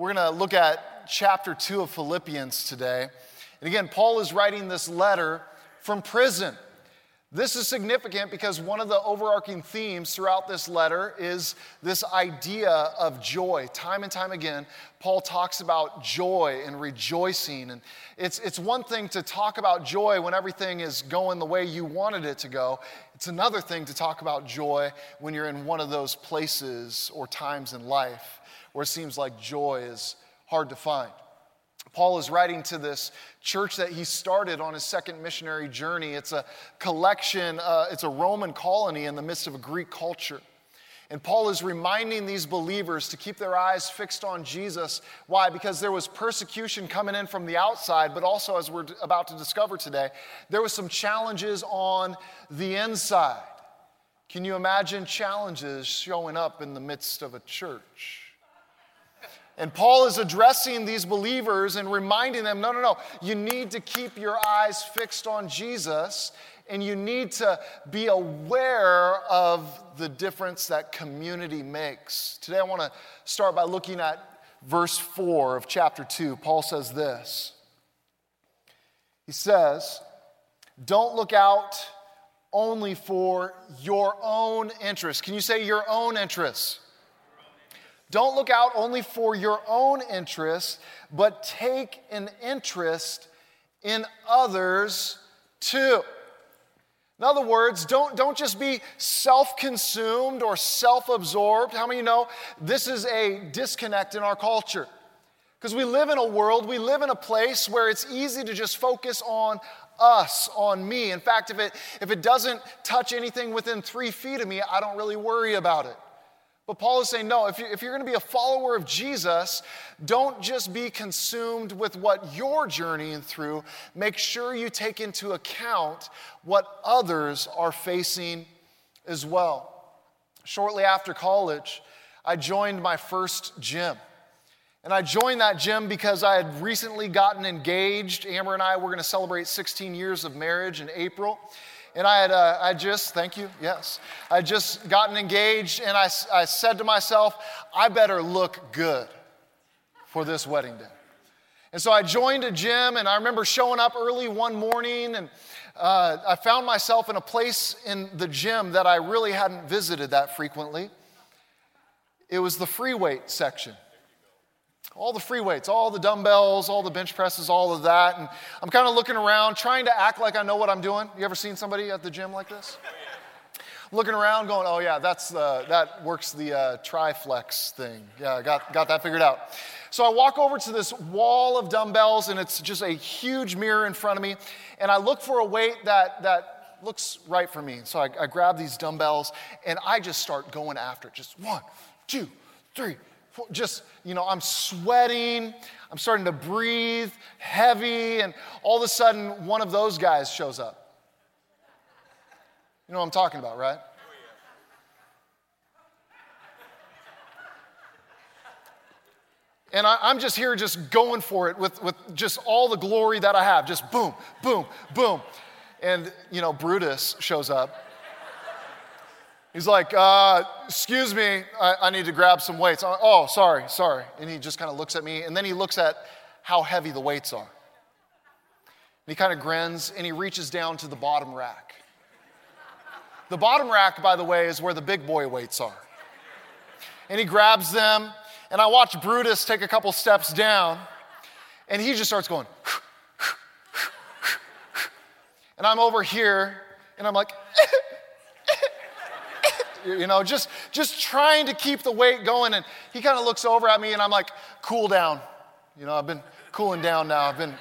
We're going to look at chapter 2 of Philippians today. And again, Paul is writing this letter from prison. This is significant because one of the overarching themes throughout this letter is this idea of joy. Time and time again, Paul talks about joy and rejoicing. And it's, it's one thing to talk about joy when everything is going the way you wanted it to go, it's another thing to talk about joy when you're in one of those places or times in life where it seems like joy is hard to find. Paul is writing to this church that he started on his second missionary journey. It's a collection, uh, it's a Roman colony in the midst of a Greek culture. And Paul is reminding these believers to keep their eyes fixed on Jesus. Why? Because there was persecution coming in from the outside, but also, as we're about to discover today, there was some challenges on the inside. Can you imagine challenges showing up in the midst of a church? And Paul is addressing these believers and reminding them no, no, no, you need to keep your eyes fixed on Jesus and you need to be aware of the difference that community makes. Today, I want to start by looking at verse 4 of chapter 2. Paul says this He says, Don't look out only for your own interests. Can you say your own interests? Don't look out only for your own interests, but take an interest in others too. In other words, don't, don't just be self consumed or self absorbed. How many you know this is a disconnect in our culture? Because we live in a world, we live in a place where it's easy to just focus on us, on me. In fact, if it, if it doesn't touch anything within three feet of me, I don't really worry about it. But Paul is saying, no, if, you, if you're going to be a follower of Jesus, don't just be consumed with what you're journeying through. Make sure you take into account what others are facing as well. Shortly after college, I joined my first gym. And I joined that gym because I had recently gotten engaged. Amber and I were going to celebrate 16 years of marriage in April. And I had uh, I just, thank you, yes. I just gotten engaged and I, I said to myself, I better look good for this wedding day. And so I joined a gym and I remember showing up early one morning and uh, I found myself in a place in the gym that I really hadn't visited that frequently. It was the free weight section all the free weights, all the dumbbells, all the bench presses, all of that. And I'm kind of looking around, trying to act like I know what I'm doing. You ever seen somebody at the gym like this? looking around, going, "Oh yeah, that's uh, that works the uh, Triflex thing. Yeah, got got that figured out." So I walk over to this wall of dumbbells, and it's just a huge mirror in front of me, and I look for a weight that that looks right for me. So I, I grab these dumbbells, and I just start going after it. Just one, two, three, just, you know, I'm sweating, I'm starting to breathe heavy, and all of a sudden, one of those guys shows up. You know what I'm talking about, right? And I, am just here, just going for it with, with just all the glory that I have. Just boom, boom, boom. And, you know, Brutus shows up. He's like, uh, excuse me, I, I, need to grab some weights. Oh, sorry, sorry. And he just kind of looks at me, and then he looks at how heavy the weights are. And he kind of grins, and he reaches down to the bottom rack. The bottom rack, by the way, is where the big boy weights are. And he grabs them, and I watch Brutus take a couple steps down, and he just starts going, and I'm over here, and I'm like, you know, just, just trying to keep the weight going. And he kind of looks over at me and I'm like, cool down. You know, I've been cooling down now. I've been,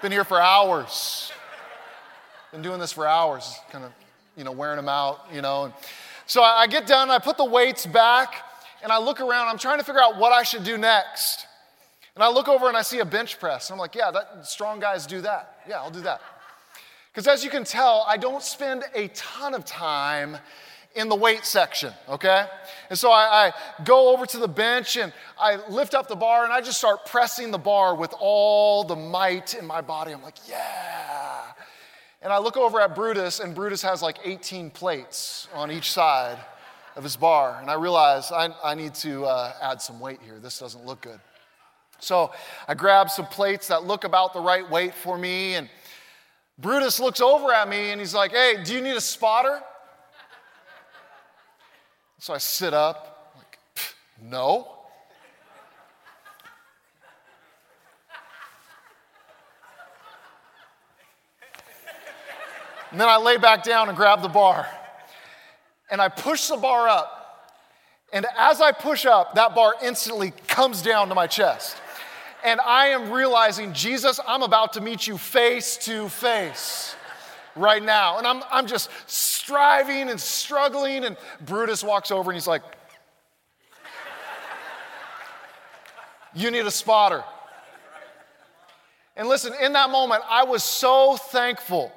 been here for hours. Been doing this for hours, kind of, you know, wearing them out, you know. And so I get down I put the weights back and I look around. I'm trying to figure out what I should do next. And I look over and I see a bench press. And I'm like, yeah, that, strong guys do that. Yeah, I'll do that. Because as you can tell, I don't spend a ton of time in the weight section, okay? And so I, I, go over to the bench and I lift up the bar and I just start pressing the bar with all the might in my body. I'm like, yeah. And I look over at Brutus, and Brutus has like 18 plates on each side of his bar. And I realize I, I need to uh, add some weight here. This doesn't look good. So I grab some plates that look about the right weight for me, and Brutus looks over at me and he's like, Hey, do you need a spotter? So I sit up, like, no. And then I lay back down and grab the bar. And I push the bar up. And as I push up, that bar instantly comes down to my chest. And I am realizing, Jesus, I'm about to meet you face to face right now. And I'm, I'm just striving and struggling. And Brutus walks over and he's like, You need a spotter. And listen, in that moment, I was so thankful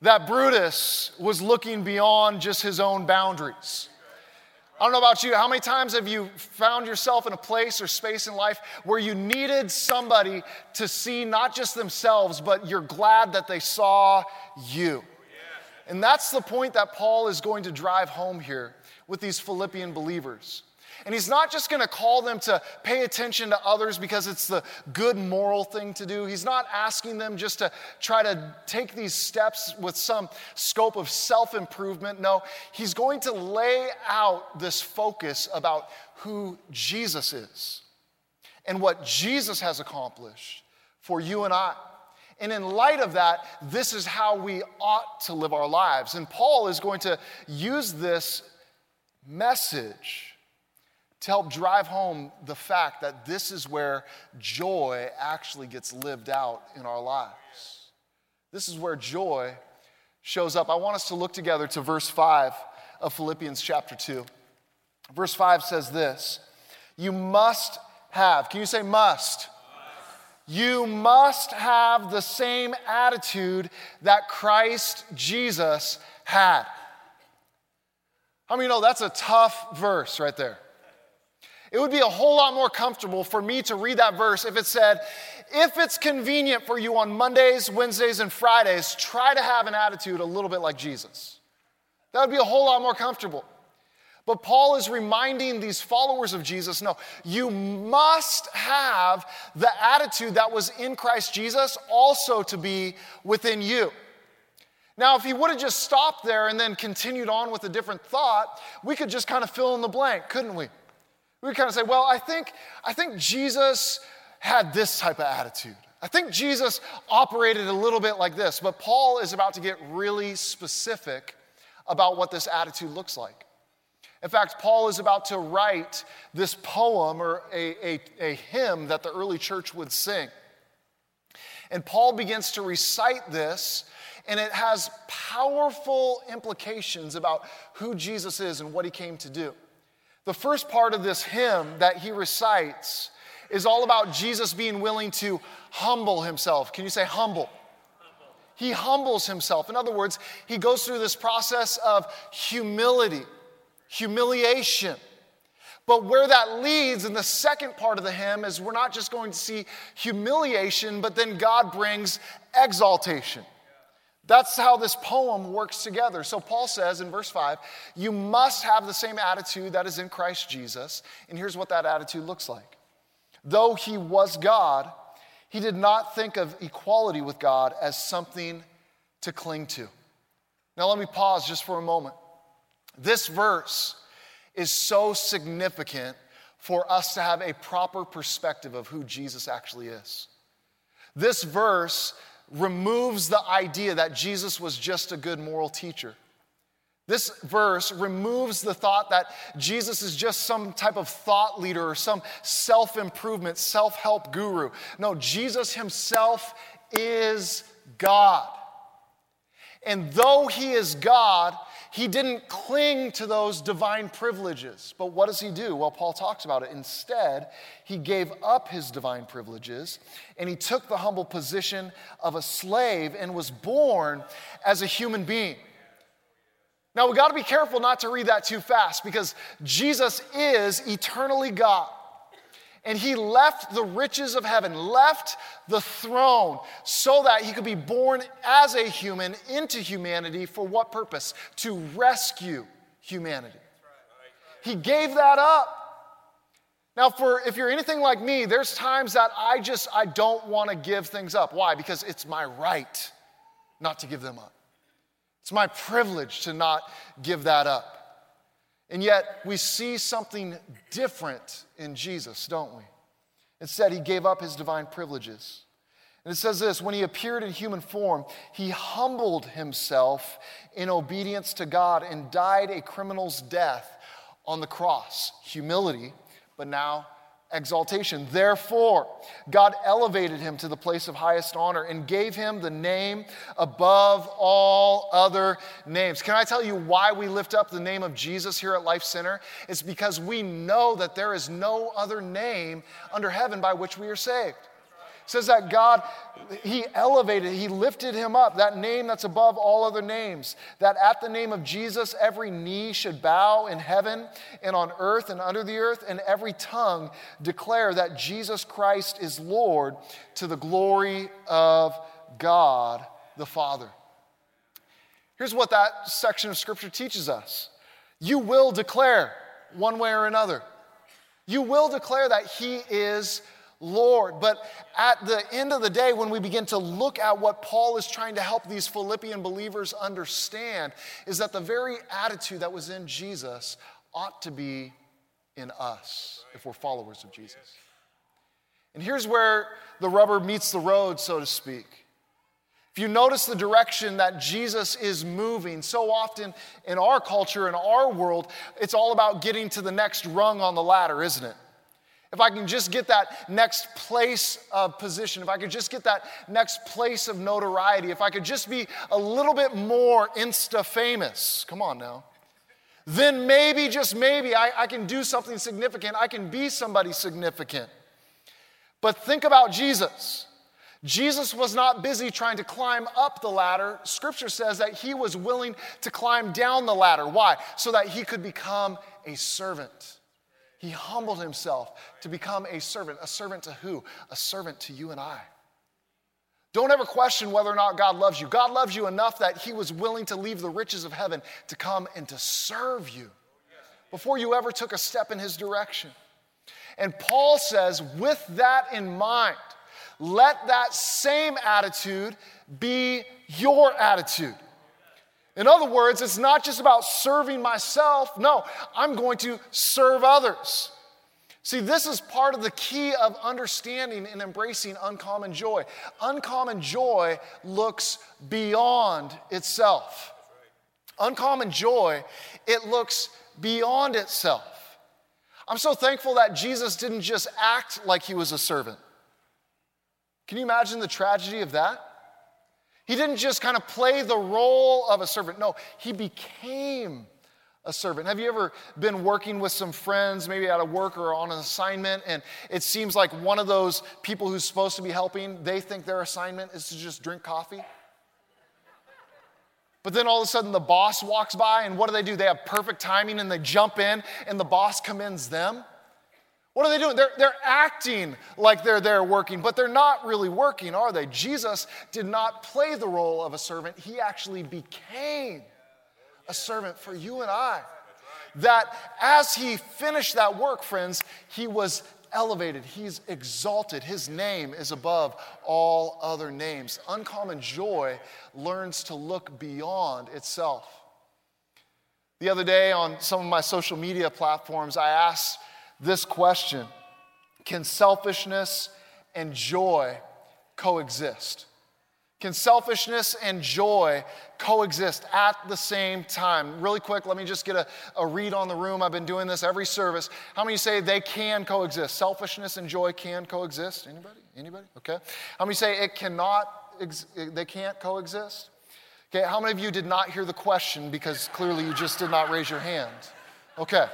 that Brutus was looking beyond just his own boundaries. I don't know about you, how many times have you found yourself in a place or space in life where you needed somebody to see not just themselves, but you're glad that they saw you? And that's the point that Paul is going to drive home here with these Philippian believers. And he's not just going to call them to pay attention to others because it's the good moral thing to do. He's not asking them just to try to take these steps with some scope of self improvement. No, he's going to lay out this focus about who Jesus is and what Jesus has accomplished for you and I. And in light of that, this is how we ought to live our lives. And Paul is going to use this message to help drive home the fact that this is where joy actually gets lived out in our lives. This is where joy shows up. I want us to look together to verse 5 of Philippians chapter 2. Verse 5 says this You must have, can you say must? You must have the same attitude that Christ Jesus had. How many know that's a tough verse right there? It would be a whole lot more comfortable for me to read that verse if it said, if it's convenient for you on Mondays, Wednesdays, and Fridays, try to have an attitude a little bit like Jesus. That would be a whole lot more comfortable. But Paul is reminding these followers of Jesus no, you must have the attitude that was in Christ Jesus also to be within you. Now, if he would have just stopped there and then continued on with a different thought, we could just kind of fill in the blank, couldn't we? We kind of say, well, I think, I think Jesus had this type of attitude. I think Jesus operated a little bit like this, but Paul is about to get really specific about what this attitude looks like. In fact, Paul is about to write this poem or a, a, a hymn that the early church would sing. And Paul begins to recite this, and it has powerful implications about who Jesus is and what he came to do. The first part of this hymn that he recites is all about Jesus being willing to humble himself. Can you say humble? He humbles himself. In other words, he goes through this process of humility, humiliation. But where that leads in the second part of the hymn is we're not just going to see humiliation, but then God brings exaltation. That's how this poem works together. So Paul says in verse 5, you must have the same attitude that is in Christ Jesus. And here's what that attitude looks like. Though he was God, he did not think of equality with God as something to cling to. Now, let me pause just for a moment. This verse is so significant for us to have a proper perspective of who Jesus actually is. This verse removes the idea that Jesus was just a good moral teacher. This verse removes the thought that Jesus is just some type of thought leader or some self improvement, self help guru. No, Jesus himself is God. And though he is God, he didn't cling to those divine privileges. But what does he do? Well, Paul talks about it. Instead, he gave up his divine privileges and he took the humble position of a slave and was born as a human being. Now, we got to be careful not to read that too fast because Jesus is eternally God and he left the riches of heaven, left the throne, so that he could be born as a human into humanity for what purpose? To rescue humanity. He gave that up. Now, for if you're anything like me, there's times that I just I don't want to give things up. Why? Because it's my right not to give them up. It's my privilege to not give that up. And yet, we see something different in Jesus, don't we? Instead, he gave up his divine privileges. And it says this when he appeared in human form, he humbled himself in obedience to God and died a criminal's death on the cross. Humility but now exaltation. Therefore, God elevated him to the place of highest honor and gave him the name above all other names. Can I tell you why we lift up the name of Jesus here at Life Center? It's because we know that there is no other name under heaven by which we are saved says that God, He elevated, He lifted him up, that name that's above all other names, that at the name of Jesus, every knee should bow in heaven and on earth and under the earth, and every tongue declare that Jesus Christ is Lord to the glory of God the Father. Here's what that section of Scripture teaches us you will declare one way or another. You will declare that He is Lord. But at the end of the day, when we begin to look at what Paul is trying to help these Philippian believers understand, is that the very attitude that was in Jesus ought to be in us if we're followers of Jesus. And here's where the rubber meets the road, so to speak. If you notice the direction that Jesus is moving, so often in our culture, in our world, it's all about getting to the next rung on the ladder, isn't it? If I can just get that next place of position, if I could just get that next place of notoriety, if I could just be a little bit more insta famous, come on now, then maybe, just maybe, I, I can do something significant. I can be somebody significant. But think about Jesus. Jesus was not busy trying to climb up the ladder. Scripture says that he was willing to climb down the ladder. Why? So that he could become a servant. He humbled himself to become a servant. A servant to who? A servant to you and I. Don't ever question whether or not God loves you. God loves you enough that he was willing to leave the riches of heaven to come and to serve you before you ever took a step in his direction. And Paul says, with that in mind, let that same attitude be your attitude. In other words, it's not just about serving myself. No, I'm going to serve others. See, this is part of the key of understanding and embracing uncommon joy. Uncommon joy looks beyond itself. Uncommon joy, it looks beyond itself. I'm so thankful that Jesus didn't just act like he was a servant. Can you imagine the tragedy of that? He didn't just kind of play the role of a servant. No, he became a servant. Have you ever been working with some friends, maybe at a work or on an assignment, and it seems like one of those people who's supposed to be helping, they think their assignment is to just drink coffee? But then all of a sudden the boss walks by, and what do they do? They have perfect timing and they jump in, and the boss commends them. What are they doing? They're, they're acting like they're there working, but they're not really working, are they? Jesus did not play the role of a servant, he actually became a servant for you and I. That as he finished that work, friends, he was elevated, he's exalted. His name is above all other names. Uncommon joy learns to look beyond itself. The other day on some of my social media platforms, I asked this question Can selfishness and joy coexist? Can selfishness and joy coexist at the same time? Really quick, let me just get a, a read on the room. I've been doing this every service. How many say they can coexist? Selfishness and joy can coexist? Anybody? Anybody? Okay. How many say it cannot, ex- they can't coexist? Okay, how many of you did not hear the question because clearly you just did not raise your hand? Okay.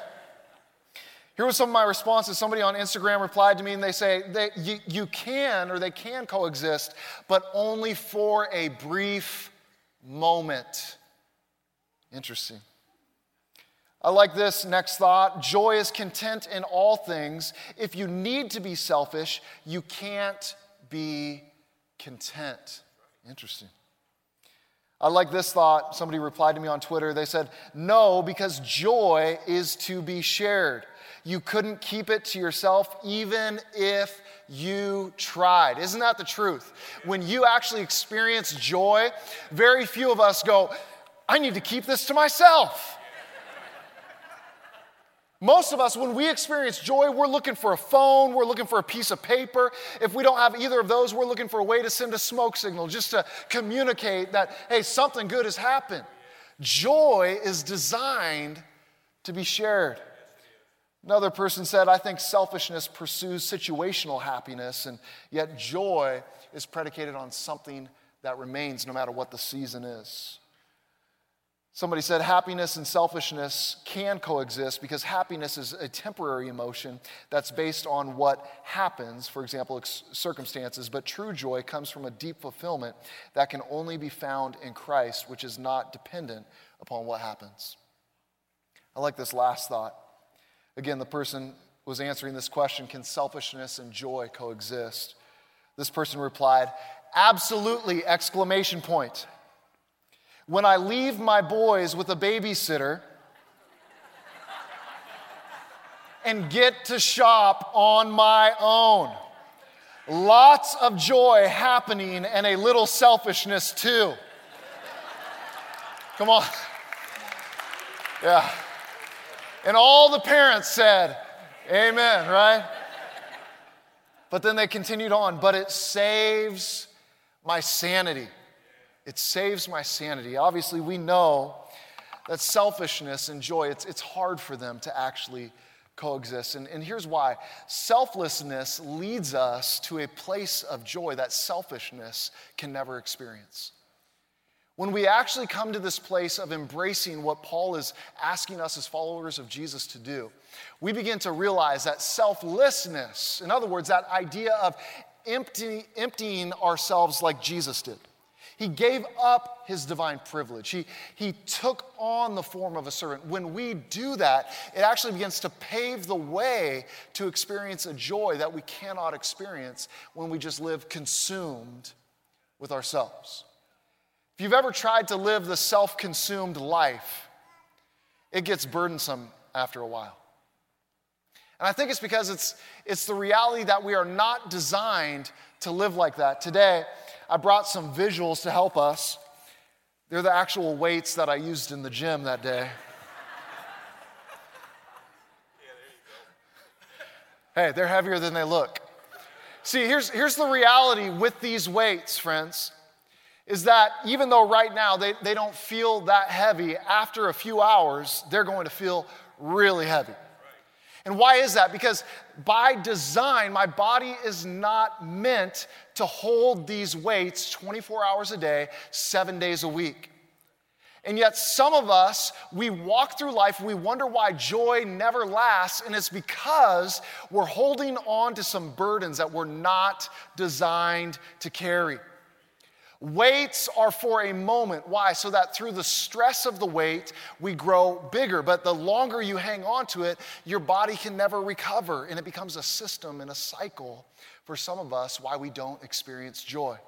Here was some of my responses. Somebody on Instagram replied to me and they say, they, you, you can or they can coexist, but only for a brief moment. Interesting. I like this next thought. Joy is content in all things. If you need to be selfish, you can't be content. Interesting. I like this thought. Somebody replied to me on Twitter. They said, No, because joy is to be shared. You couldn't keep it to yourself even if you tried. Isn't that the truth? When you actually experience joy, very few of us go, I need to keep this to myself. Most of us, when we experience joy, we're looking for a phone, we're looking for a piece of paper. If we don't have either of those, we're looking for a way to send a smoke signal just to communicate that, hey, something good has happened. Joy is designed to be shared. Another person said, I think selfishness pursues situational happiness, and yet joy is predicated on something that remains no matter what the season is. Somebody said happiness and selfishness can coexist because happiness is a temporary emotion that's based on what happens, for example, circumstances, but true joy comes from a deep fulfillment that can only be found in Christ, which is not dependent upon what happens. I like this last thought. Again, the person was answering this question can selfishness and joy coexist? This person replied, absolutely! Exclamation point. When I leave my boys with a babysitter and get to shop on my own. Lots of joy happening and a little selfishness too. Come on. Yeah. And all the parents said, Amen, right? But then they continued on, but it saves my sanity. It saves my sanity. Obviously, we know that selfishness and joy, it's, it's hard for them to actually coexist. And, and here's why selflessness leads us to a place of joy that selfishness can never experience. When we actually come to this place of embracing what Paul is asking us as followers of Jesus to do, we begin to realize that selflessness, in other words, that idea of empty, emptying ourselves like Jesus did, he gave up his divine privilege. He, he took on the form of a servant. When we do that, it actually begins to pave the way to experience a joy that we cannot experience when we just live consumed with ourselves. If you've ever tried to live the self consumed life, it gets burdensome after a while. And I think it's because it's, it's the reality that we are not designed to live like that. Today, I brought some visuals to help us. They're the actual weights that I used in the gym that day. hey, they're heavier than they look. See, here's, here's the reality with these weights, friends, is that even though right now they, they don't feel that heavy, after a few hours, they're going to feel really heavy. And why is that? Because by design, my body is not meant to hold these weights 24 hours a day, seven days a week. And yet, some of us, we walk through life, we wonder why joy never lasts, and it's because we're holding on to some burdens that we're not designed to carry. Weights are for a moment. Why? So that through the stress of the weight, we grow bigger. But the longer you hang on to it, your body can never recover. And it becomes a system and a cycle for some of us why we don't experience joy.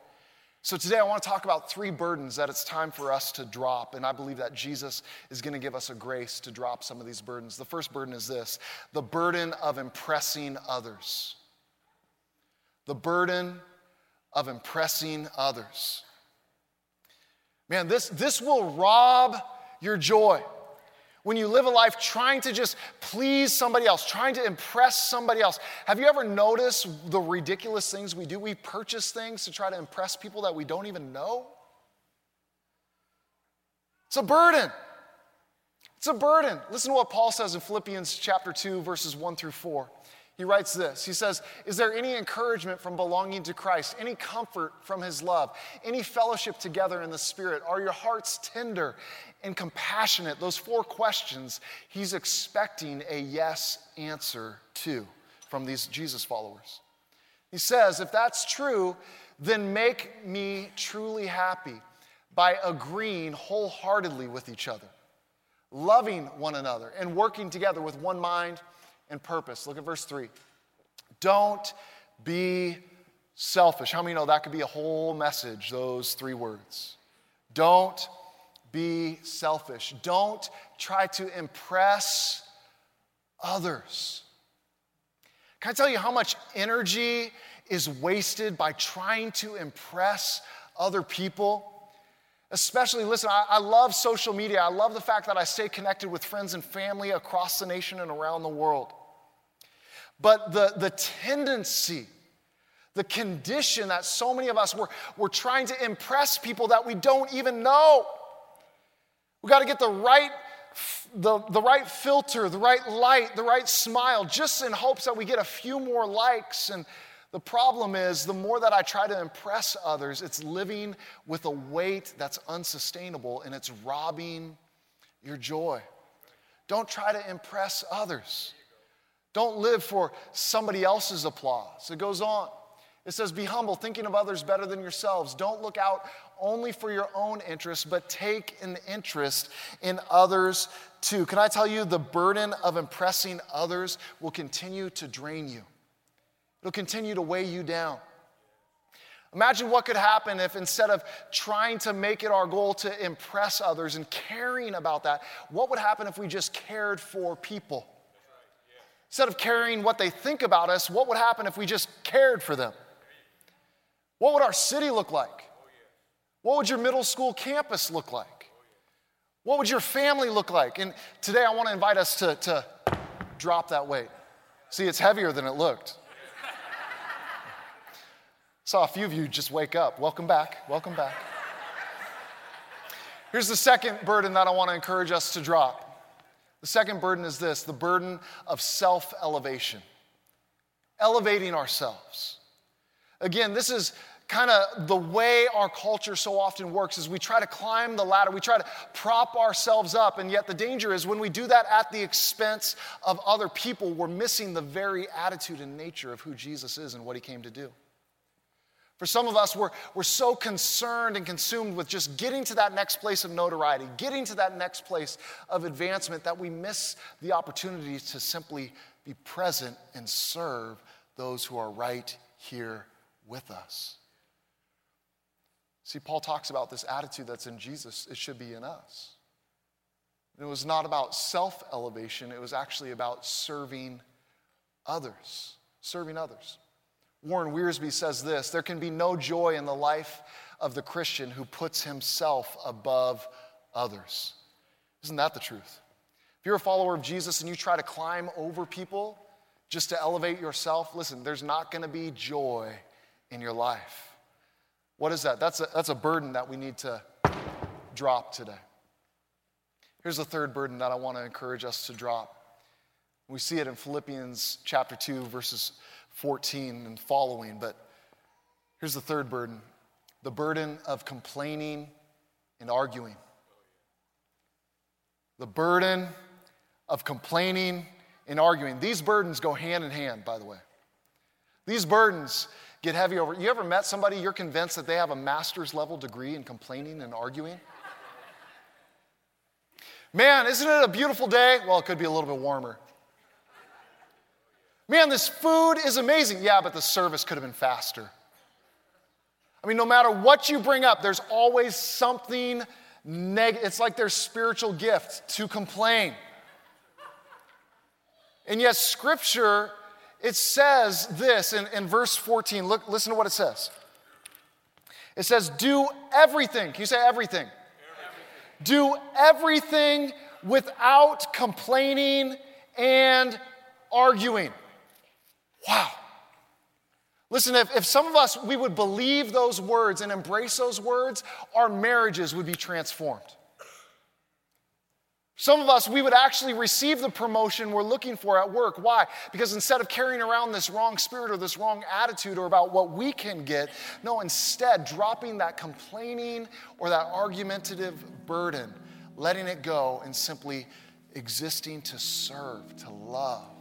So today I want to talk about three burdens that it's time for us to drop. And I believe that Jesus is going to give us a grace to drop some of these burdens. The first burden is this the burden of impressing others. The burden of impressing others. Man, this, this will rob your joy. When you live a life trying to just please somebody else, trying to impress somebody else. Have you ever noticed the ridiculous things we do? We purchase things to try to impress people that we don't even know. It's a burden. It's a burden. Listen to what Paul says in Philippians chapter 2 verses 1 through 4. He writes this He says, Is there any encouragement from belonging to Christ, any comfort from his love, any fellowship together in the Spirit? Are your hearts tender and compassionate? Those four questions he's expecting a yes answer to from these Jesus followers. He says, If that's true, then make me truly happy by agreeing wholeheartedly with each other, loving one another, and working together with one mind and purpose. Look at verse 3. Don't be selfish. How many know that could be a whole message, those three words? Don't be selfish. Don't try to impress others. Can I tell you how much energy is wasted by trying to impress other people? Especially, listen, I, I, love social media. I love the fact that I stay connected with friends and family across the nation and around the world. But the, the tendency, the condition that so many of us were, we're trying to impress people that we don't even know. We got to get the right, the, the right filter, the right light, the right smile, just in hopes that we get a few more likes and the problem is, the more that I try to impress others, it's living with a weight that's unsustainable and it's robbing your joy. Don't try to impress others. Don't live for somebody else's applause. It goes on. It says, Be humble, thinking of others better than yourselves. Don't look out only for your own interests, but take an interest in others too. Can I tell you, the burden of impressing others will continue to drain you. It'll continue to weigh you down. Imagine what could happen if instead of trying to make it our goal to impress others and caring about that, what would happen if we just cared for people? Instead of caring what they think about us, what would happen if we just cared for them? What would our city look like? What would your middle school campus look like? What would your family look like? And today I want to invite us to, to drop that weight. See, it's heavier than it looked. Saw a few of you just wake up. Welcome back. Welcome back. Here's the second burden that I want to encourage us to drop. The second burden is this the burden of self elevation, elevating ourselves. Again, this is kind of the way our culture so often works is we try to climb the ladder we try to prop ourselves up and yet the danger is when we do that at the expense of other people we're missing the very attitude and nature of who jesus is and what he came to do for some of us, we're, we're so concerned and consumed with just getting to that next place of notoriety, getting to that next place of advancement, that we miss the opportunity to simply be present and serve those who are right here with us. See, Paul talks about this attitude that's in Jesus, it should be in us. And it was not about self elevation, it was actually about serving others. Serving others. Warren Wiersbe says this there can be no joy in the life of the Christian who puts himself above others. Isn't that the truth? If you're a follower of Jesus and you try to climb over people just to elevate yourself, listen, there's not going to be joy in your life. What is that? That's a, that's a burden that we need to drop today. Here's the third burden that I want to encourage us to drop. We see it in Philippians chapter 2, verses 14 and following. But here's the third burden the burden of complaining and arguing. The burden of complaining and arguing. These burdens go hand in hand, by the way. These burdens get heavy over. You ever met somebody you're convinced that they have a master's level degree in complaining and arguing? Man, isn't it a beautiful day? Well, it could be a little bit warmer. Man, this food is amazing. Yeah, but the service could have been faster. I mean, no matter what you bring up, there's always something negative. It's like their spiritual gift to complain. And yet, Scripture, it says this in, in verse 14. Look, listen to what it says. It says, Do everything. Can you say everything? everything. Do everything without complaining and arguing. Wow. Listen, if, if some of us, we would believe those words and embrace those words, our marriages would be transformed. Some of us, we would actually receive the promotion we're looking for at work. Why? Because instead of carrying around this wrong spirit or this wrong attitude or about what we can get, no, instead, dropping that complaining or that argumentative burden, letting it go, and simply existing to serve, to love.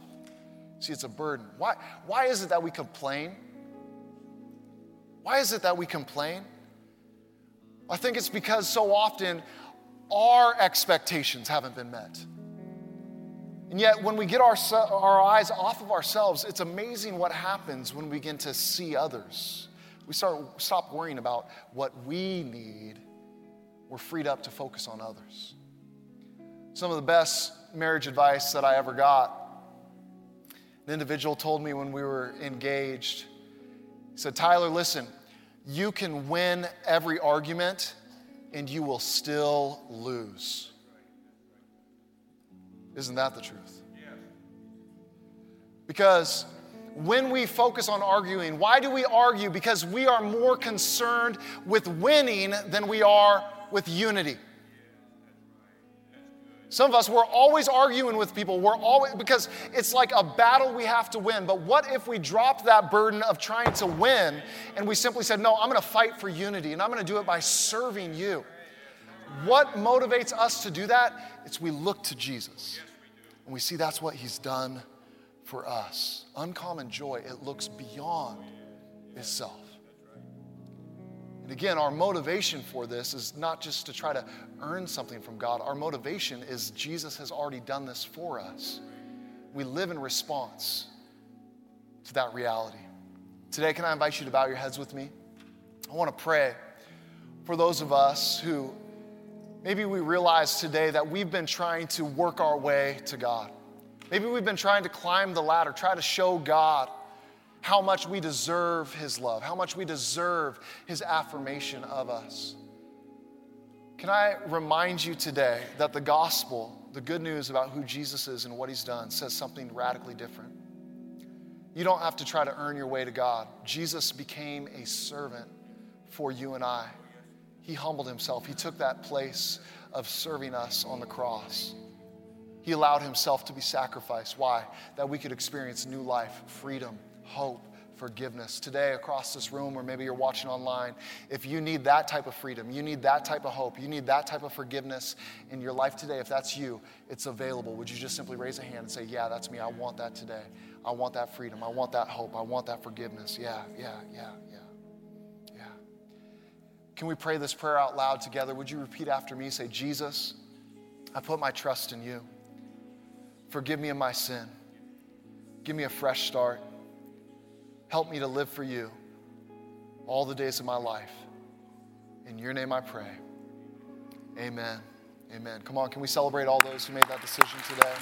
See, it's a burden. Why, why is it that we complain? Why is it that we complain? I think it's because so often our expectations haven't been met. And yet, when we get our, our eyes off of ourselves, it's amazing what happens when we begin to see others. We start stop worrying about what we need. We're freed up to focus on others. Some of the best marriage advice that I ever got An individual told me when we were engaged, he said, Tyler, listen, you can win every argument and you will still lose. Isn't that the truth? Because when we focus on arguing, why do we argue? Because we are more concerned with winning than we are with unity. Some of us, we're always arguing with people. We're always, because it's like a battle we have to win. But what if we dropped that burden of trying to win and we simply said, no, I'm going to fight for unity and I'm going to do it by serving you? What motivates us to do that? It's we look to Jesus and we see that's what he's done for us. Uncommon joy, it looks beyond itself. And again, our motivation for this is not just to try to earn something from God. Our motivation is Jesus has already done this for us. We live in response to that reality. Today, can I invite you to bow your heads with me? I want to pray for those of us who maybe we realize today that we've been trying to work our way to God. Maybe we've been trying to climb the ladder, try to show God how much we deserve His love, how much we deserve His affirmation of us. Can I remind you today that the gospel, the good news about who Jesus is and what He's done, says something radically different? You don't have to try to earn your way to God. Jesus became a servant for you and I. He humbled Himself, He took that place of serving us on the cross. He allowed himself to be sacrificed. Why? That we could experience new life, freedom, hope, forgiveness. Today, across this room, or maybe you're watching online, if you need that type of freedom, you need that type of hope, you need that type of forgiveness in your life today, if that's you, it's available. Would you just simply raise a hand and say, Yeah, that's me. I want that today. I want that freedom. I want that hope. I want that forgiveness. Yeah, yeah, yeah, yeah. Yeah. Can we pray this prayer out loud together? Would you repeat after me? Say, Jesus, I put my trust in you. Forgive me of my sin. Give me a fresh start. Help me to live for you all the days of my life. In your name I pray. Amen. Amen. Come on, can we celebrate all those who made that decision today?